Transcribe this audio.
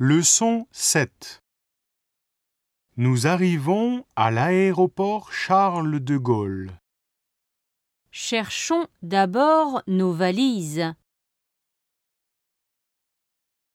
Leçon 7 Nous arrivons à l'aéroport Charles de Gaulle. Cherchons d'abord nos valises.